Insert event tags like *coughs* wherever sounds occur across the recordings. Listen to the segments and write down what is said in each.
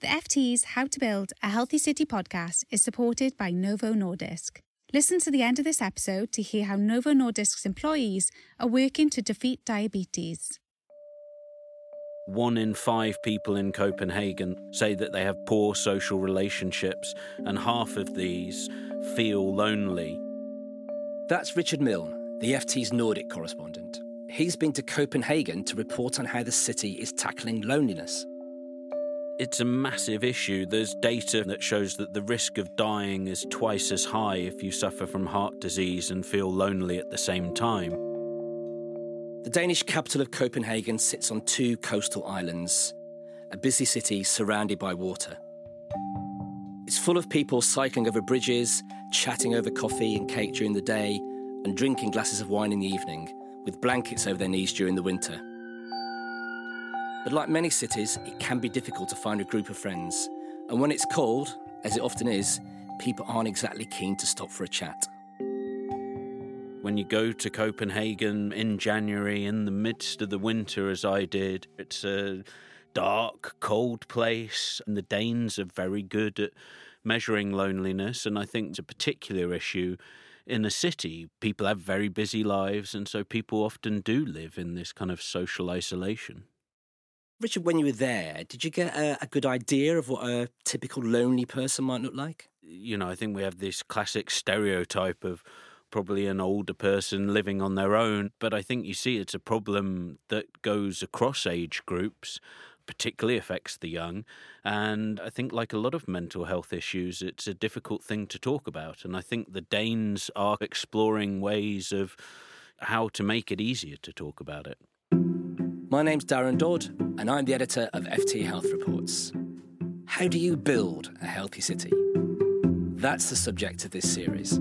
The FT's How to Build a Healthy City podcast is supported by Novo Nordisk. Listen to the end of this episode to hear how Novo Nordisk's employees are working to defeat diabetes. One in five people in Copenhagen say that they have poor social relationships, and half of these feel lonely. That's Richard Milne, the FT's Nordic correspondent. He's been to Copenhagen to report on how the city is tackling loneliness it's a massive issue. There's data that shows that the risk of dying is twice as high if you suffer from heart disease and feel lonely at the same time. The Danish capital of Copenhagen sits on two coastal islands, a busy city surrounded by water. It's full of people cycling over bridges, chatting over coffee and cake during the day, and drinking glasses of wine in the evening, with blankets over their knees during the winter. But like many cities, it can be difficult to find a group of friends. And when it's cold, as it often is, people aren't exactly keen to stop for a chat. When you go to Copenhagen in January, in the midst of the winter, as I did, it's a dark, cold place, and the Danes are very good at measuring loneliness. And I think it's a particular issue in a city. People have very busy lives, and so people often do live in this kind of social isolation. Richard, when you were there, did you get a, a, good idea of what a typical lonely person might look like? You know, I think we have this classic stereotype of probably an older person living on their own, but I think you see it's a problem that goes across age groups. Particularly affects the young. And I think, like a lot of mental health issues, it's a difficult thing to talk about. And I think the Danes are exploring ways of how to make it easier to talk about it. My name's Darren Dodd, and I'm the editor of FT Health Reports. How do you build a healthy city? That's the subject of this series.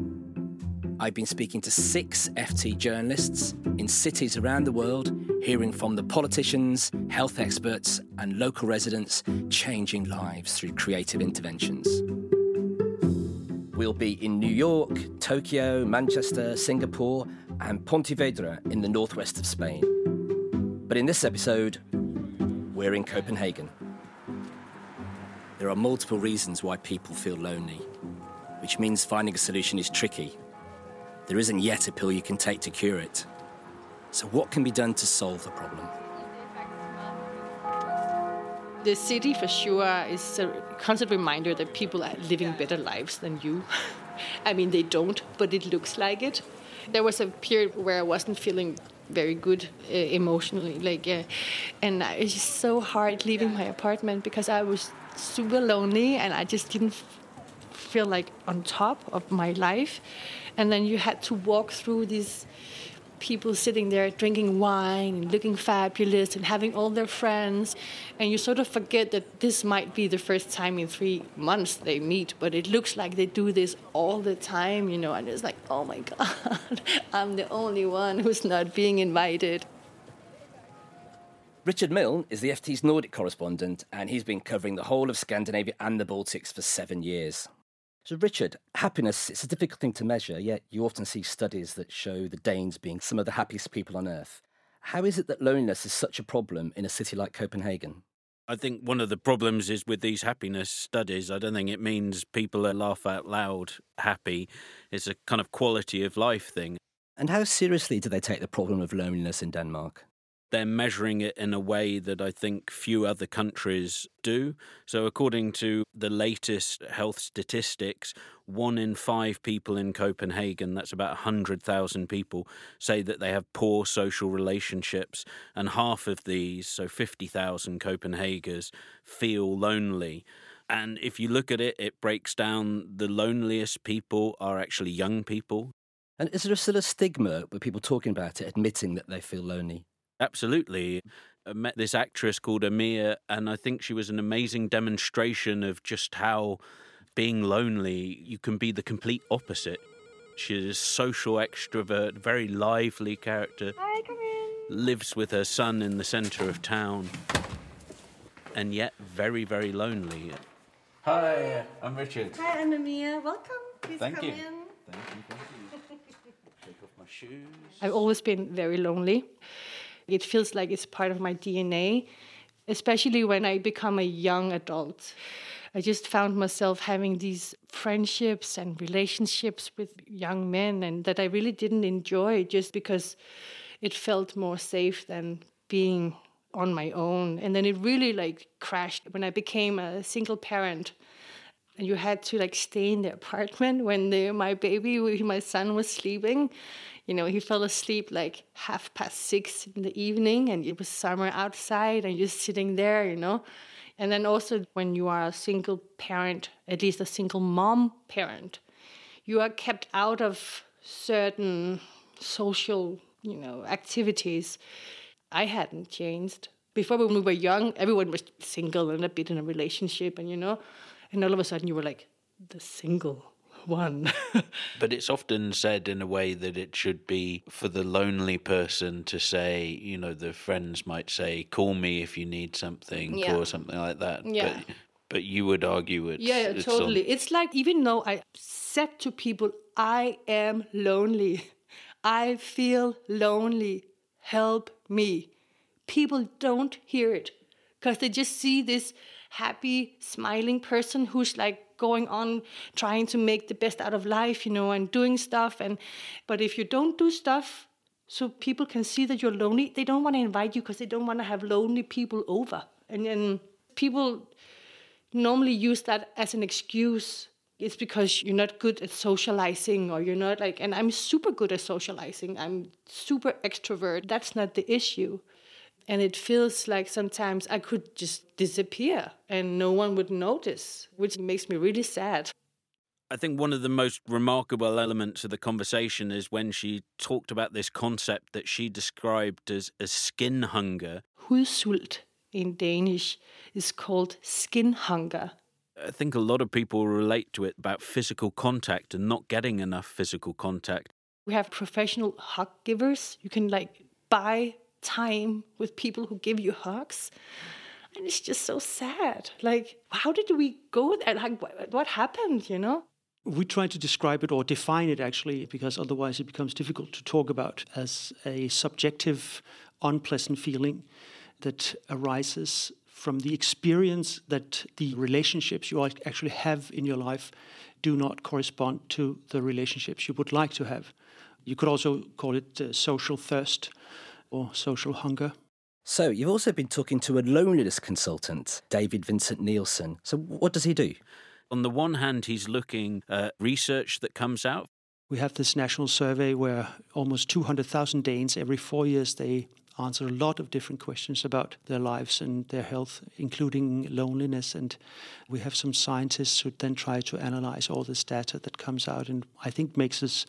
I've been speaking to six FT journalists in cities around the world, hearing from the politicians, health experts, and local residents changing lives through creative interventions. We'll be in New York, Tokyo, Manchester, Singapore, and Pontevedra in the northwest of Spain. But in this episode, we're in Copenhagen. There are multiple reasons why people feel lonely, which means finding a solution is tricky. There isn't yet a pill you can take to cure it. So, what can be done to solve the problem? The city, for sure, is a constant reminder that people are living better lives than you. *laughs* I mean, they don't, but it looks like it. There was a period where I wasn't feeling very good uh, emotionally like uh, and it's just so hard leaving my apartment because i was super lonely and i just didn't feel like on top of my life. And then you had to walk through these people sitting there drinking wine and looking fabulous and having all their friends. And you sort of forget that this might be the first time in three months they meet, but it looks like they do this all the time, you know. And it's like, oh my *laughs* God, I'm the only one who's not being invited. Richard Milne is the FT's Nordic correspondent, and he's been covering the whole of Scandinavia and the Baltics for seven years. So, Richard, happiness, it's a difficult thing to measure, yet you often see studies that show the Danes being some of the happiest people on earth. How is it that loneliness is such a problem in a city like Copenhagen? I think one of the problems is with these happiness studies, I don't think it means people are laugh out loud happy. It's a kind of quality of life thing. And how seriously do they take the problem of loneliness in Denmark? They're measuring it in a way that I think few other countries do. So, according to the latest health statistics, one in five people in Copenhagen, that's about 100,000 people, say that they have poor social relationships. And half of these, so 50,000 Copenhagers, feel lonely. And if you look at it, it breaks down the loneliest people are actually young people. And is there still a stigma with people talking about it, admitting that they feel lonely? Absolutely. I met this actress called Amir, and I think she was an amazing demonstration of just how being lonely, you can be the complete opposite. She's a social extrovert, very lively character. Hi, come in. Lives with her son in the centre of town, and yet very, very lonely. Hi, I'm Richard. Hi, I'm Amir. Welcome. Please thank come you. in. Thank you. Thank you. Take off my shoes. I've always been very lonely. It feels like it's part of my DNA. especially when I become a young adult. I just found myself having these friendships and relationships with young men, and that I really didn't enjoy just because it felt more safe than being on my own. And then it really like crashed when I became a single parent. And you had to like stay in the apartment when the, my baby, my son was sleeping. You know, he fell asleep like half past six in the evening, and it was summer outside, and you're sitting there, you know. And then also, when you are a single parent, at least a single mom parent, you are kept out of certain social, you know, activities I hadn't changed. Before when we were young, everyone was single and a bit in a relationship, and you know, and all of a sudden you were like the single one. *laughs* but it's often said in a way that it should be for the lonely person to say, you know, the friends might say, "Call me if you need something," yeah. or something like that. Yeah. But, but you would argue it's yeah, yeah it's totally. On... It's like even though I said to people, "I am lonely," I feel lonely help me. People don't hear it because they just see this happy, smiling person who's like going on trying to make the best out of life, you know, and doing stuff. And but if you don't do stuff so people can see that you're lonely, they don't want to invite you because they don't want to have lonely people over. And then people normally use that as an excuse it's because you're not good at socializing or you're not like and i'm super good at socializing i'm super extrovert that's not the issue and it feels like sometimes i could just disappear and no one would notice which makes me really sad I think one of the most remarkable elements of the conversation is when she talked about this concept that she described as, as skin hunger. Hudsult in Danish is called skin hunger. I think a lot of people relate to it about physical contact and not getting enough physical contact. We have professional hug givers. You can like buy time with people who give you hugs. And it's just so sad. Like, how did we go there? Like, what happened, you know? We try to describe it or define it actually, because otherwise it becomes difficult to talk about as a subjective, unpleasant feeling that arises from the experience that the relationships you actually have in your life do not correspond to the relationships you would like to have. You could also call it uh, social thirst or social hunger. So, you've also been talking to a loneliness consultant, David Vincent Nielsen. So, what does he do? On the one hand, he's looking at research that comes out. We have this national survey where almost 200,000 Danes every four years they answer a lot of different questions about their lives and their health, including loneliness. And we have some scientists who then try to analyze all this data that comes out, and I think makes us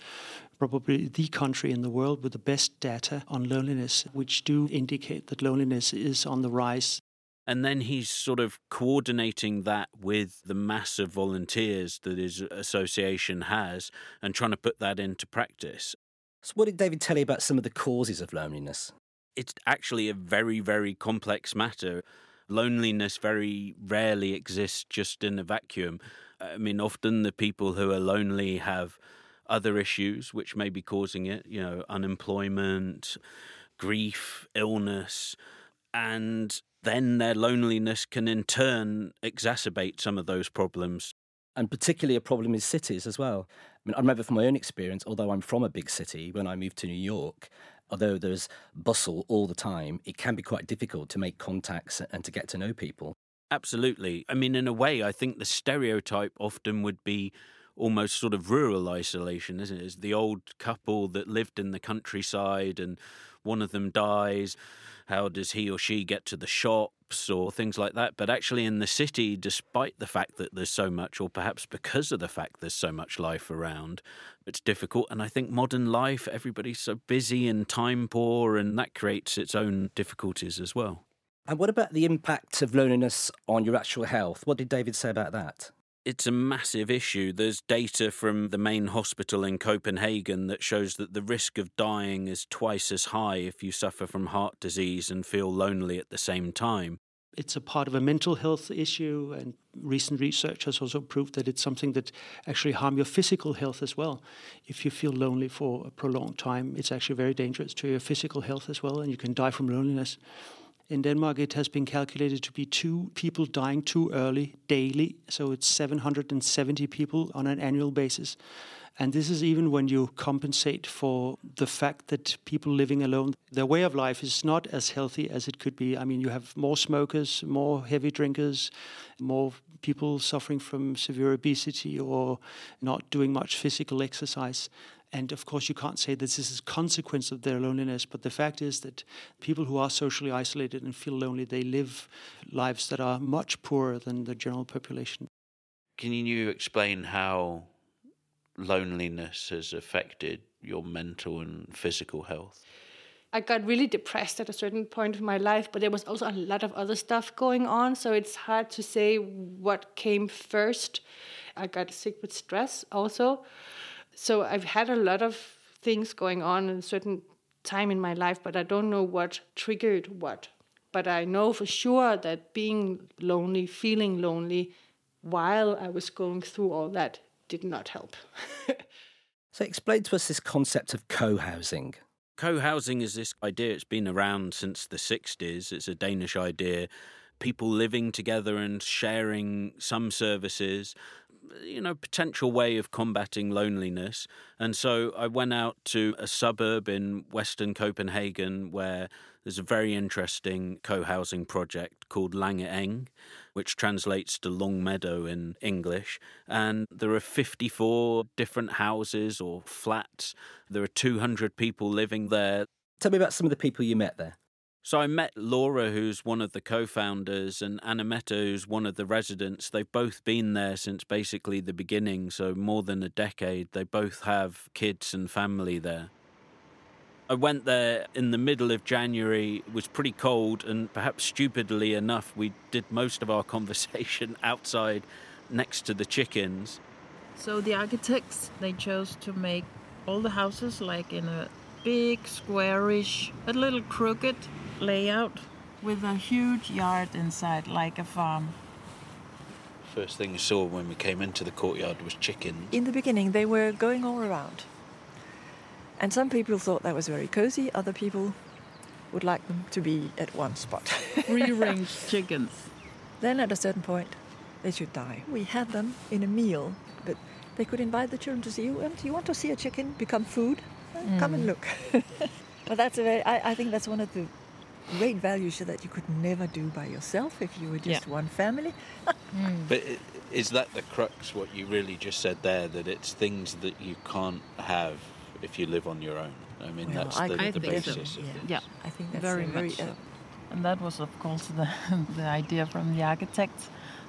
probably the country in the world with the best data on loneliness, which do indicate that loneliness is on the rise. And then he's sort of coordinating that with the mass of volunteers that his association has and trying to put that into practice. So, what did David tell you about some of the causes of loneliness? it's actually a very, very complex matter. Loneliness very rarely exists just in a vacuum. I mean, often the people who are lonely have other issues which may be causing it, you know, unemployment, grief, illness, and then their loneliness can in turn exacerbate some of those problems. And particularly a problem in cities as well. I mean, I remember from my own experience, although I'm from a big city, when I moved to New York, although there's bustle all the time, it can be quite difficult to make contacts and to get to know people. Absolutely. I mean, in a way, I think the stereotype often would be almost sort of rural isolation, isn't it? It's the old couple that lived in the countryside and one of them dies. How does he or she get to the shops or things like that? But actually, in the city, despite the fact that there's so much, or perhaps because of the fact there's so much life around, it's difficult. And I think modern life, everybody's so busy and time poor, and that creates its own difficulties as well. And what about the impact of loneliness on your actual health? What did David say about that? It's a massive issue. There's data from the main hospital in Copenhagen that shows that the risk of dying is twice as high if you suffer from heart disease and feel lonely at the same time. It's a part of a mental health issue, and recent research has also proved that it's something that actually harm your physical health as well. If you feel lonely for a prolonged time, it's actually very dangerous to your physical health as well, and you can die from loneliness. In Denmark, it has been calculated to be two people dying too early daily. So it's 770 people on an annual basis. And this is even when you compensate for the fact that people living alone, their way of life is not as healthy as it could be. I mean, you have more smokers, more heavy drinkers, more people suffering from severe obesity or not doing much physical exercise. And of course, you can't say that this is a consequence of their loneliness, but the fact is that people who are socially isolated and feel lonely, they live lives that are much poorer than the general population. Can you explain how loneliness has affected your mental and physical health? I got really depressed at a certain point in my life, but there was also a lot of other stuff going on, so it's hard to say what came first. I got sick with stress also. So I've had a lot of things going on in a certain time in my life, but I don't know what triggered what. But I know for sure that being lonely, feeling lonely while I was going through all that did not help. *laughs* so, explain to us this concept of co housing. Co housing is this idea, it's been around since the 60s. It's a Danish idea. People living together and sharing some services, you know, potential way of combating loneliness. And so I went out to a suburb in Western Copenhagen where there's a very interesting co housing project called Lange Eng, which translates to Long Meadow in English. And there are 54 different houses or flats. There are 200 people living there. Tell me about some of the people you met there. So I met Laura, who's one of the co-founders, and Anameta, who's one of the residents. They've both been there since basically the beginning, so more than a decade. They both have kids and family there. I went there in the middle of January. It was pretty cold, and perhaps stupidly enough, we did most of our *laughs* conversation outside next to the chickens. So the architects they chose to make all the houses like in a big squarish, a little crooked layout with a huge yard inside, like a farm. First thing you saw when we came into the courtyard was chickens. In the beginning, they were going all around. And some people thought that was very cozy, other people would like them to be at one spot. *laughs* Free range chickens. Then at a certain point, they should die. We had them in a meal, but they could invite the children to see you. Do you want to see a chicken become food? Mm. Come and mm. look. *laughs* but that's a very, I, I, think that's one of the great values that you could never do by yourself if you were just yeah. one family. *laughs* mm. But is that the crux, what you really just said there, that it's things that you can't have if you live on your own. I mean, well, that's I, the, I the basis so. of yeah. Yeah, I think that's very, very much. Uh, so. and that was, of course, the *laughs* the idea from the architect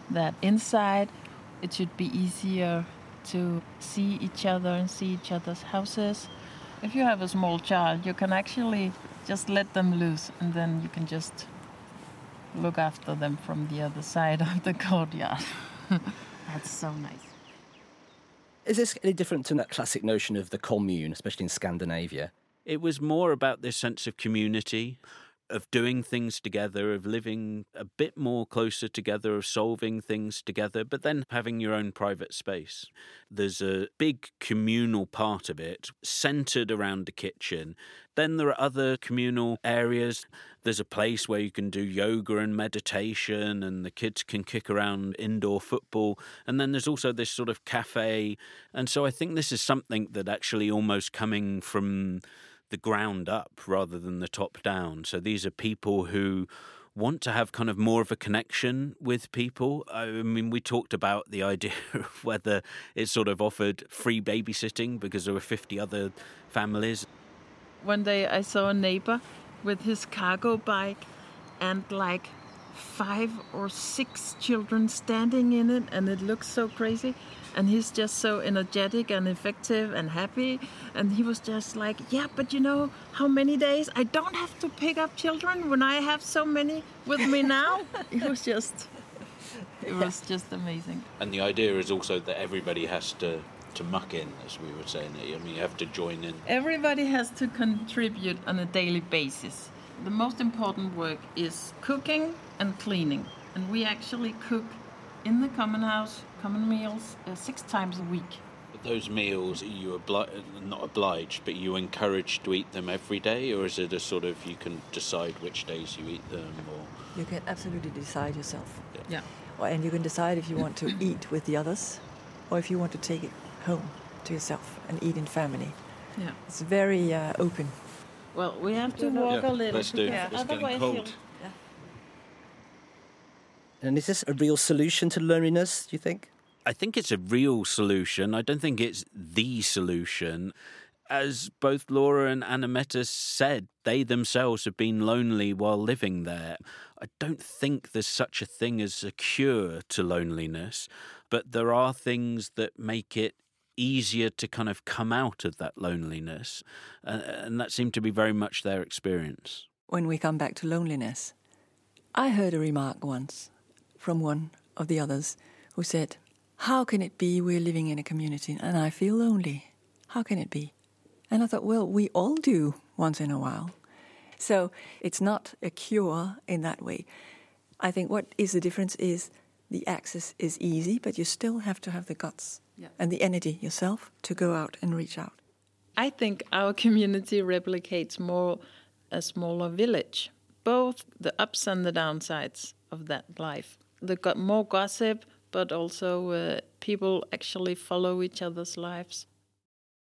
that inside it should be easier to see each other and see each other's houses. If you have a small child, you can actually just let them loose, and then you can just look after them from the other side of the courtyard. *laughs* That's so nice. Is this any different to that classic notion of the commune, especially in Scandinavia? It was more about this sense of community, of doing things together, of living a bit more closer together, of solving things together, but then having your own private space. There's a big communal part of it centered around the kitchen. Then there are other communal areas. There's a place where you can do yoga and meditation, and the kids can kick around indoor football. And then there's also this sort of cafe. And so I think this is something that actually almost coming from the ground up rather than the top down. So these are people who want to have kind of more of a connection with people. I mean, we talked about the *laughs* idea of whether it sort of offered free babysitting because there were 50 other families. One day I saw a neighbor with his cargo bike and like five or six children standing in it, and it looked so crazy and he's just so energetic and effective and happy. And he was just like yeah but you know how many days? I don't have to pick up children when i have so many with me now. *laughs* It was just it was just amazing. And the idea is also that everybody has to to muck in as we were saying i mean you have to join in. Everybody has to contribute on a daily basis. The most important work is cooking and cleaning. And we actually cook in the common house common meals uh, six times a week. those meals you obli- not obliged but you encouraged to eat them every day or is it a sort of you can decide which days you eat them or You can absolutely decide yourself. Yeah. Or- And you can decide if you want to *coughs* eat with the others or if you want to take it home to yourself and eat in family. Yeah. It's very uh, open. Well, we have to walk Yeah, a little. let's do. because It's getting otherwise cold. You'll- And is this a real solution to loneliness, do you think? I think it's a real solution. I don't think it's the solution. As both Laura and Anameta said, they themselves have been lonely while living there. I don't think there's such a thing as a cure to loneliness, but there are things that make it easier to kind of come out of that loneliness. Uh, and that seemed to be very much their experience. When we come back to loneliness, I heard a remark once from one of the others who said, How can it be we're living in a community and I feel lonely? How can it be? And I thought, well, we all do once in a while. So it's not a cure in that way. I think what is the difference is the access is easy, but you still have to have the guts Yeah. and the energy yourself to go out and reach out. I think our community replicates more a smaller village, both the ups and the downsides of that life. The got more gossip, but also uh, people actually follow each other's lives.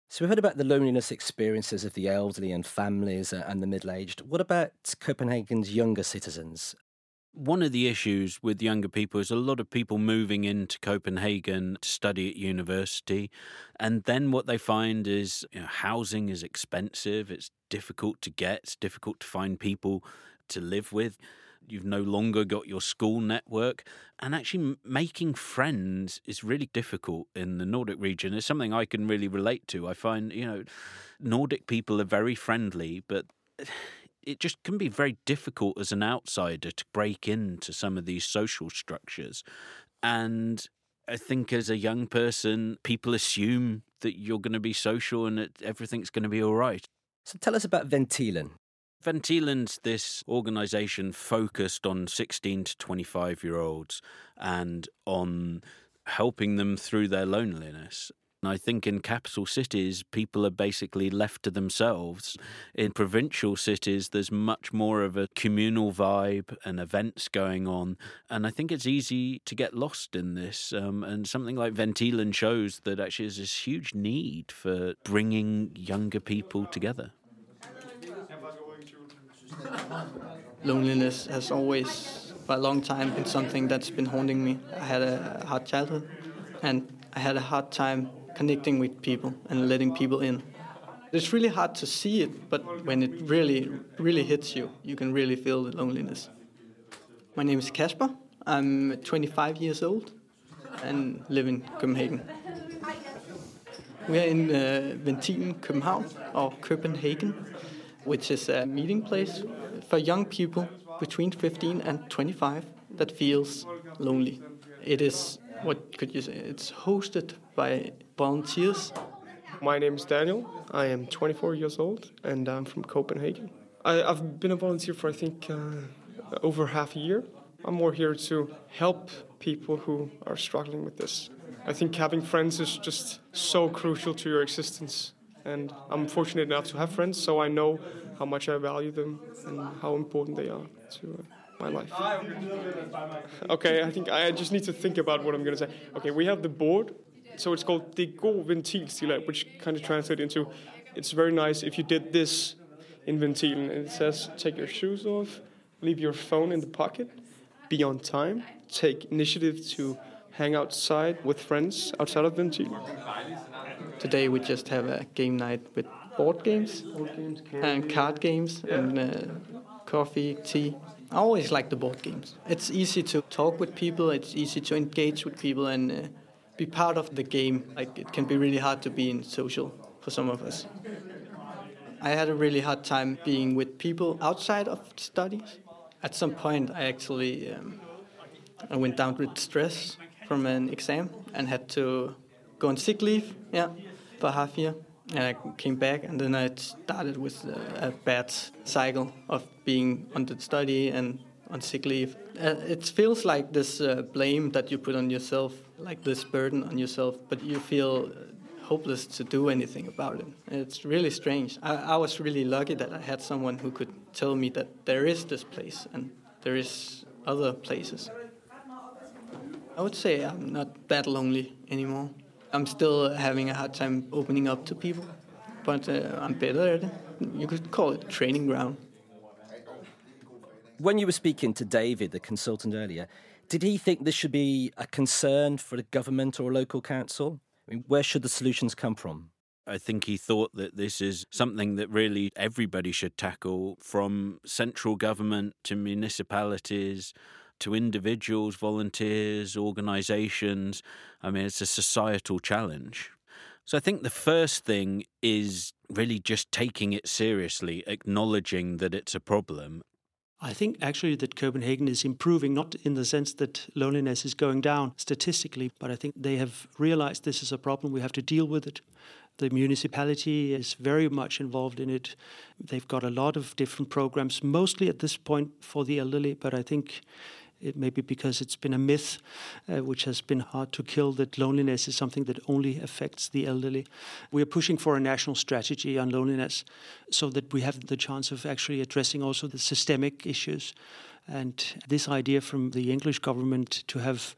So we've heard about the loneliness experiences of the elderly and families uh, and the middle-aged. What about Copenhagen's younger citizens? One of the issues with younger people is a lot of people moving into Copenhagen to study at university. And then what they find is you know, housing is expensive, it's difficult to get, it's difficult to find people to live with. You've no longer got your school network. And actually, making friends is really difficult in the Nordic region. It's something I can really relate to. I find, you know, Nordic people are very friendly, but *sighs* it just can be very difficult as an outsider to break into some of these social structures. And I think as a young person, people assume that you're going to be social and that everything's going to be all right. So tell us about Ventilen. Ventilen's this organization focused on 16 to 25 year olds and on helping them through their loneliness. And I think in capital cities, people are basically left to themselves. In provincial cities, there's much more of a communal vibe and events going on. And I think it's easy to get lost in this. Um, and something like Ventilen shows that actually there's this huge need for bringing younger people together. Loneliness has always, for a long time, been something that's been haunting me. I had a hard childhood, and I had a hard time connecting with people and letting people in. It's really hard to see it, but when it really, really hits you, you can really feel the loneliness. My name is Kasper. I'm 25 years old and live in Copenhagen. We are in uh, København, or Copenhagen, which is a meeting place for young people between 15 and 25 that feels lonely. It is what could you say? It's hosted by volunteers. My name is Daniel. I am 24 years old and I'm from Copenhagen. I, I've been a volunteer for I think uh, over half a year. I'm more here to help people who are struggling with this. I think having friends is just so crucial to your existence. And I'm fortunate enough to have friends, so I know how much I value them and how important they are to uh, my life. Okay, I think I just need to think about what I'm going to say. Okay, we have the board. So it's called the God Ventilstille, which kind of translates into it's very nice if you did this in Ventilen. It says take your shoes off, leave your phone in the pocket, be on time, take initiative to hang outside with friends outside of Ventilen. Today we just have a game night with board games and card games and uh, coffee, tea. I always like the board games. It's easy to talk with people. It's easy to engage with people and uh, be part of the game. Like it can be really hard to be in social for some of us. I had a really hard time being with people outside of studies. At some point, I actually um, I went down with stress from an exam and had to go on sick leave. Yeah, for half year. And I came back, and then I started with a, a bad cycle of being the study and on sick leave. Uh, it feels like this uh, blame that you put on yourself, like this burden on yourself, but you feel hopeless to do anything about it. It's really strange. I, I was really lucky that I had someone who could tell me that there is this place and there is other places. I would say I'm not that lonely anymore. I'm still having a hard time opening up to people, but uh, I'm better at it. You could call it training ground. When you were speaking to David, the consultant earlier, did he think this should be a concern for the government or a local council? I mean, where should the solutions come from? I think he thought that this is something that really everybody should tackle from central government to municipalities to individuals, volunteers, organizations. I mean, it's a societal challenge. So I think the first thing is really just taking it seriously, acknowledging that it's a problem. I think actually that Copenhagen is improving, not in the sense that loneliness is going down statistically, but I think they have realized this is a problem. We have to deal with it. The municipality is very much involved in it. They've got a lot of different programs, mostly at this point for the elderly, but I think it may be because it's been a myth, uh, which has been hard to kill, that loneliness is something that only affects the elderly. We are pushing for a national strategy on loneliness so that we have the chance of actually addressing also the systemic issues. And this idea from the English government to have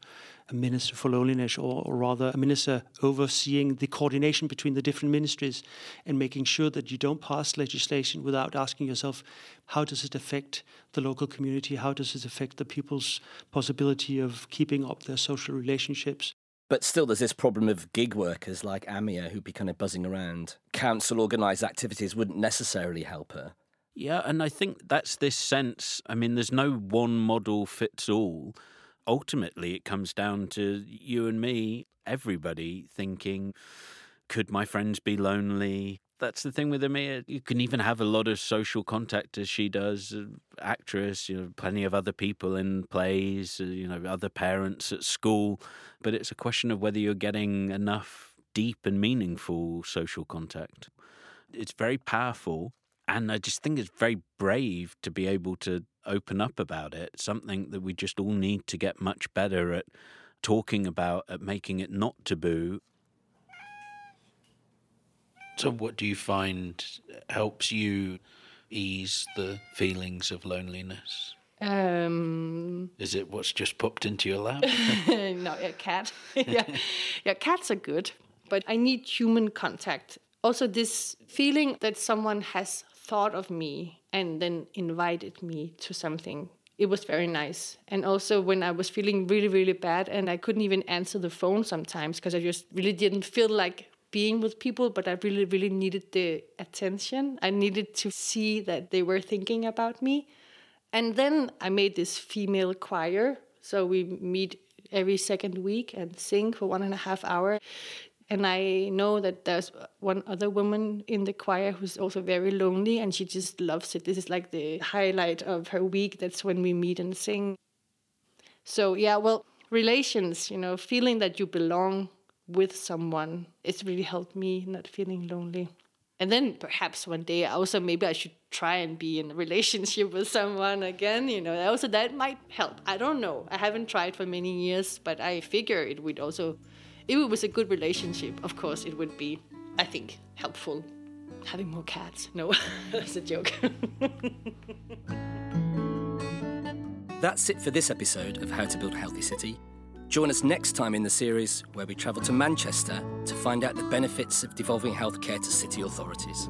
a minister for loneliness, or, or, rather a minister overseeing the coordination between the different ministries and making sure that you don't pass legislation without asking yourself, how does it affect the local community? How does it affect the people's possibility of keeping up their social relationships? But still, there's this problem of gig workers like Amia who'd be kind of buzzing around. Council organised activities wouldn't necessarily help her. Yeah, and I think that's this sense. I mean, there's no one model fits all ultimately it comes down to you and me, everybody thinking, could my friends be lonely? That's the thing with Amia. You can even have a lot of social contact as she does, uh, actress, you know, plenty of other people in plays, uh, you know, other parents at school. But it's a question of whether you're getting enough deep and meaningful social contact. It's very powerful. And I just think it's very brave to be able to open up about it, something that we just all need to get much better at talking about, at making it not taboo. So, what do you find helps you ease the feelings of loneliness? Um, Is it what's just popped into your lap? *laughs* no, a cat. *laughs* yeah, *laughs* yeah, cats are good, but I need human contact. Also, this feeling that someone has thought of me and then invited me to something. It was very nice. And also, when I was feeling really, really bad and I couldn't even answer the phone sometimes because I just really didn't feel like being with people, but I really, really needed the attention. I needed to see that they were thinking about me. And then I made this female choir. So we meet every second week and sing for one and a half hour. And I know that there's one other woman in the choir who's also very lonely and she just loves it. This is like the highlight of her week. That's when we meet and sing. So, yeah, well, relations, you know, feeling that you belong with someone, it's really helped me not feeling lonely. And then perhaps one day also maybe I should try and be in a relationship *laughs* with someone again, you know. Also that might help. I don't know. I haven't tried for many years, but I figure it would also if it was a good relationship, of course, it would be, I think, helpful. Having more cats. No, *laughs* that's a joke. *laughs* that's it for this episode of How to Build a Healthy City. Join us next time in the series where we travel to Manchester to find out the benefits of devolving healthcare to city authorities.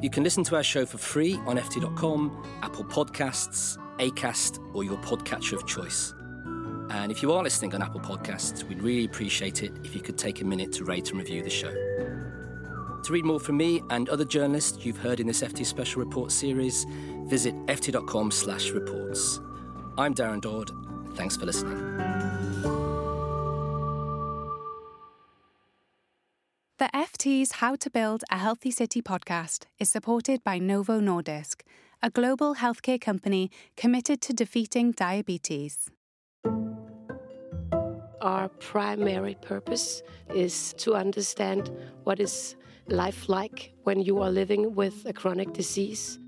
You can listen to our show for free on FT.com, Apple Podcasts, Acast, or your podcatcher of choice. And if you are listening on Apple Podcasts, we'd really appreciate it if you could take a minute to rate and review the show. To read more from me and other journalists you've heard in this FT Special Report series, visit ft.com slash reports. I'm Darren Dodd. Thanks for listening. The FT's How to Build a Healthy City podcast is supported by Novo Nordisk, a global healthcare company committed to defeating diabetes our primary purpose is to understand what is life like when you are living with a chronic disease.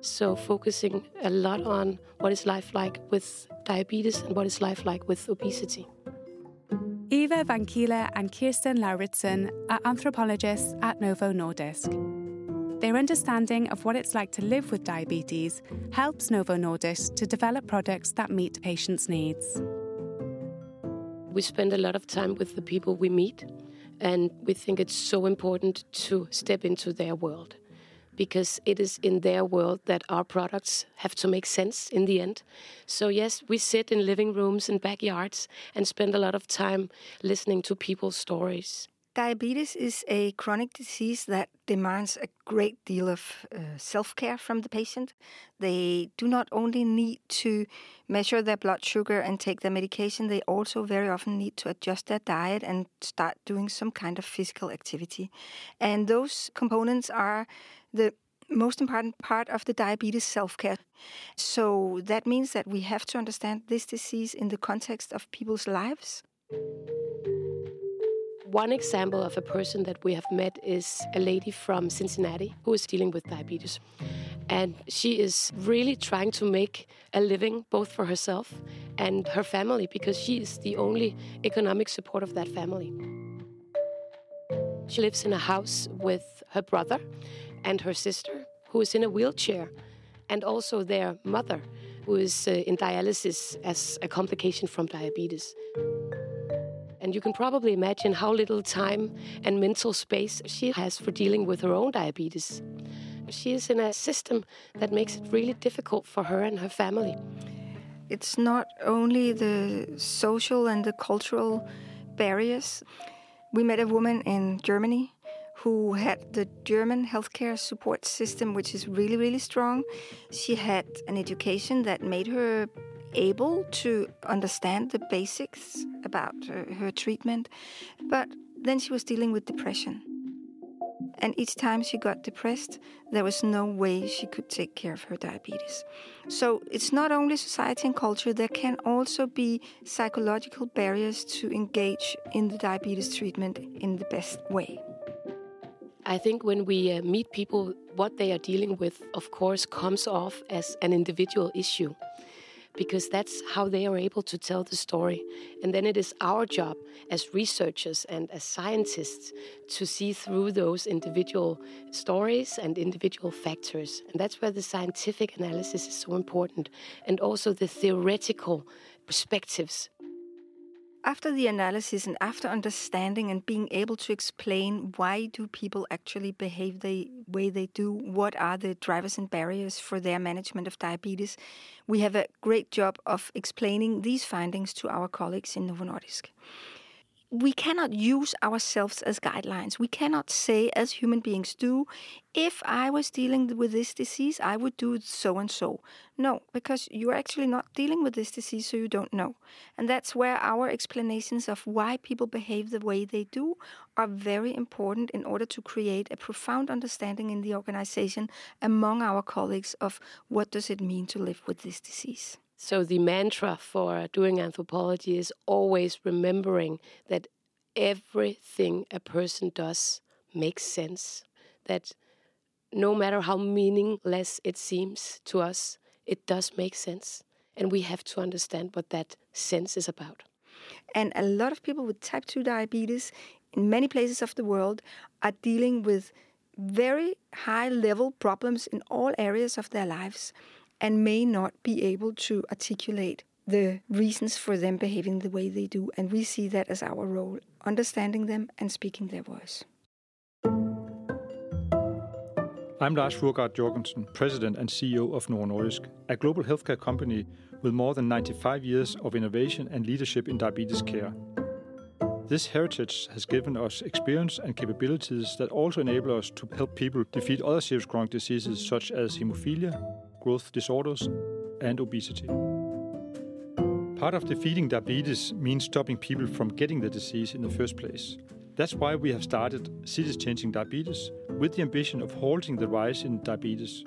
So, focusing a lot on what is life like with diabetes and what is life like with obesity. Eva Vankila and Kirsten Lauritsen are anthropologists at Novo Nordisk. Their understanding of what it's like to live with diabetes helps Novo Nordisk to develop products that meet patients' needs. We spend a lot of time with the people we meet, and we think it's so important to step into their world because it is in their world that our products have to make sense in the end. So, yes, we sit in living rooms and backyards and spend a lot of time listening to people's stories. Diabetes is a chronic disease that demands a great deal of uh, self care from the patient. They do not only need to measure their blood sugar and take their medication, they also very often need to adjust their diet and start doing some kind of physical activity. And those components are the most important part of the diabetes self care. So that means that we have to understand this disease in the context of people's lives. One example of a person that we have met is a lady from Cincinnati who is dealing with diabetes. And she is really trying to make a living both for herself and her family because she is the only economic support of that family. She lives in a house with her brother and her sister, who is in a wheelchair, and also their mother, who is uh, in dialysis as a complication from diabetes. And you can probably imagine how little time and mental space she has for dealing with her own diabetes. She is in a system that makes it really difficult for her and her family. It's not only the social and the cultural barriers. We met a woman in Germany who had the German healthcare support system, which is really, really strong. She had an education that made her able to understand the basics about uh, her treatment, but then she was dealing with depression. And each time she got depressed, there was no way she could take care of her diabetes. So it's not only society and culture, there can also be psychological barriers to engage in the diabetes treatment in the best way. I think when we uh, meet people, what they are dealing with, of course, comes off as an individual issue because that's how they are able to tell the story. And then it is our job as researchers and as scientists to see through those individual stories and individual factors. And that's where the scientific analysis is so important, and also the theoretical perspectives after the analysis and after understanding and being able to explain why do people actually behave the way they do what are the drivers and barriers for their management of diabetes we have a great job of explaining these findings to our colleagues in novo nordisk we cannot use ourselves as guidelines. We cannot say, as human beings do, if I was dealing with this disease, I would do so and so. No, because you're actually not dealing with this disease, so you don't know. And that's where our explanations of why people behave the way they do are very important in order to create a profound understanding in the organization among our colleagues of what does it mean to live with this disease. So the mantra for doing anthropology is always remembering that everything a person does makes sense. That no matter how meaningless it seems to us, it does make sense. And we have to understand what that sense is about. And a lot of people with type 2 diabetes in many places of the world are dealing with very high level problems in all areas of their lives and may not be able to articulate the reasons for them behaving the way they do. And we see that as our role, understanding them and speaking their voice. I'm Lars Fruergaard Jorgensen, President and CEO of Novo Nordisk, a global healthcare company with more than 95 years of innovation and leadership in diabetes care. This heritage has given us experience and capabilities that also enable us to help people defeat other serious chronic diseases such as hemophilia, growth disorders, and obesity. Part of defeating diabetes means stopping people from getting the disease in the first place. That's why we have started Cities Changing Diabetes with the ambition of halting the rise in diabetes.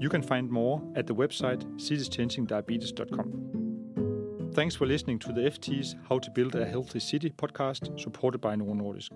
You can find more at the website citieschangingdiabetes.com. Thanks for listening to the FT's How to Build a Healthy City podcast supported by Novo Nordisk.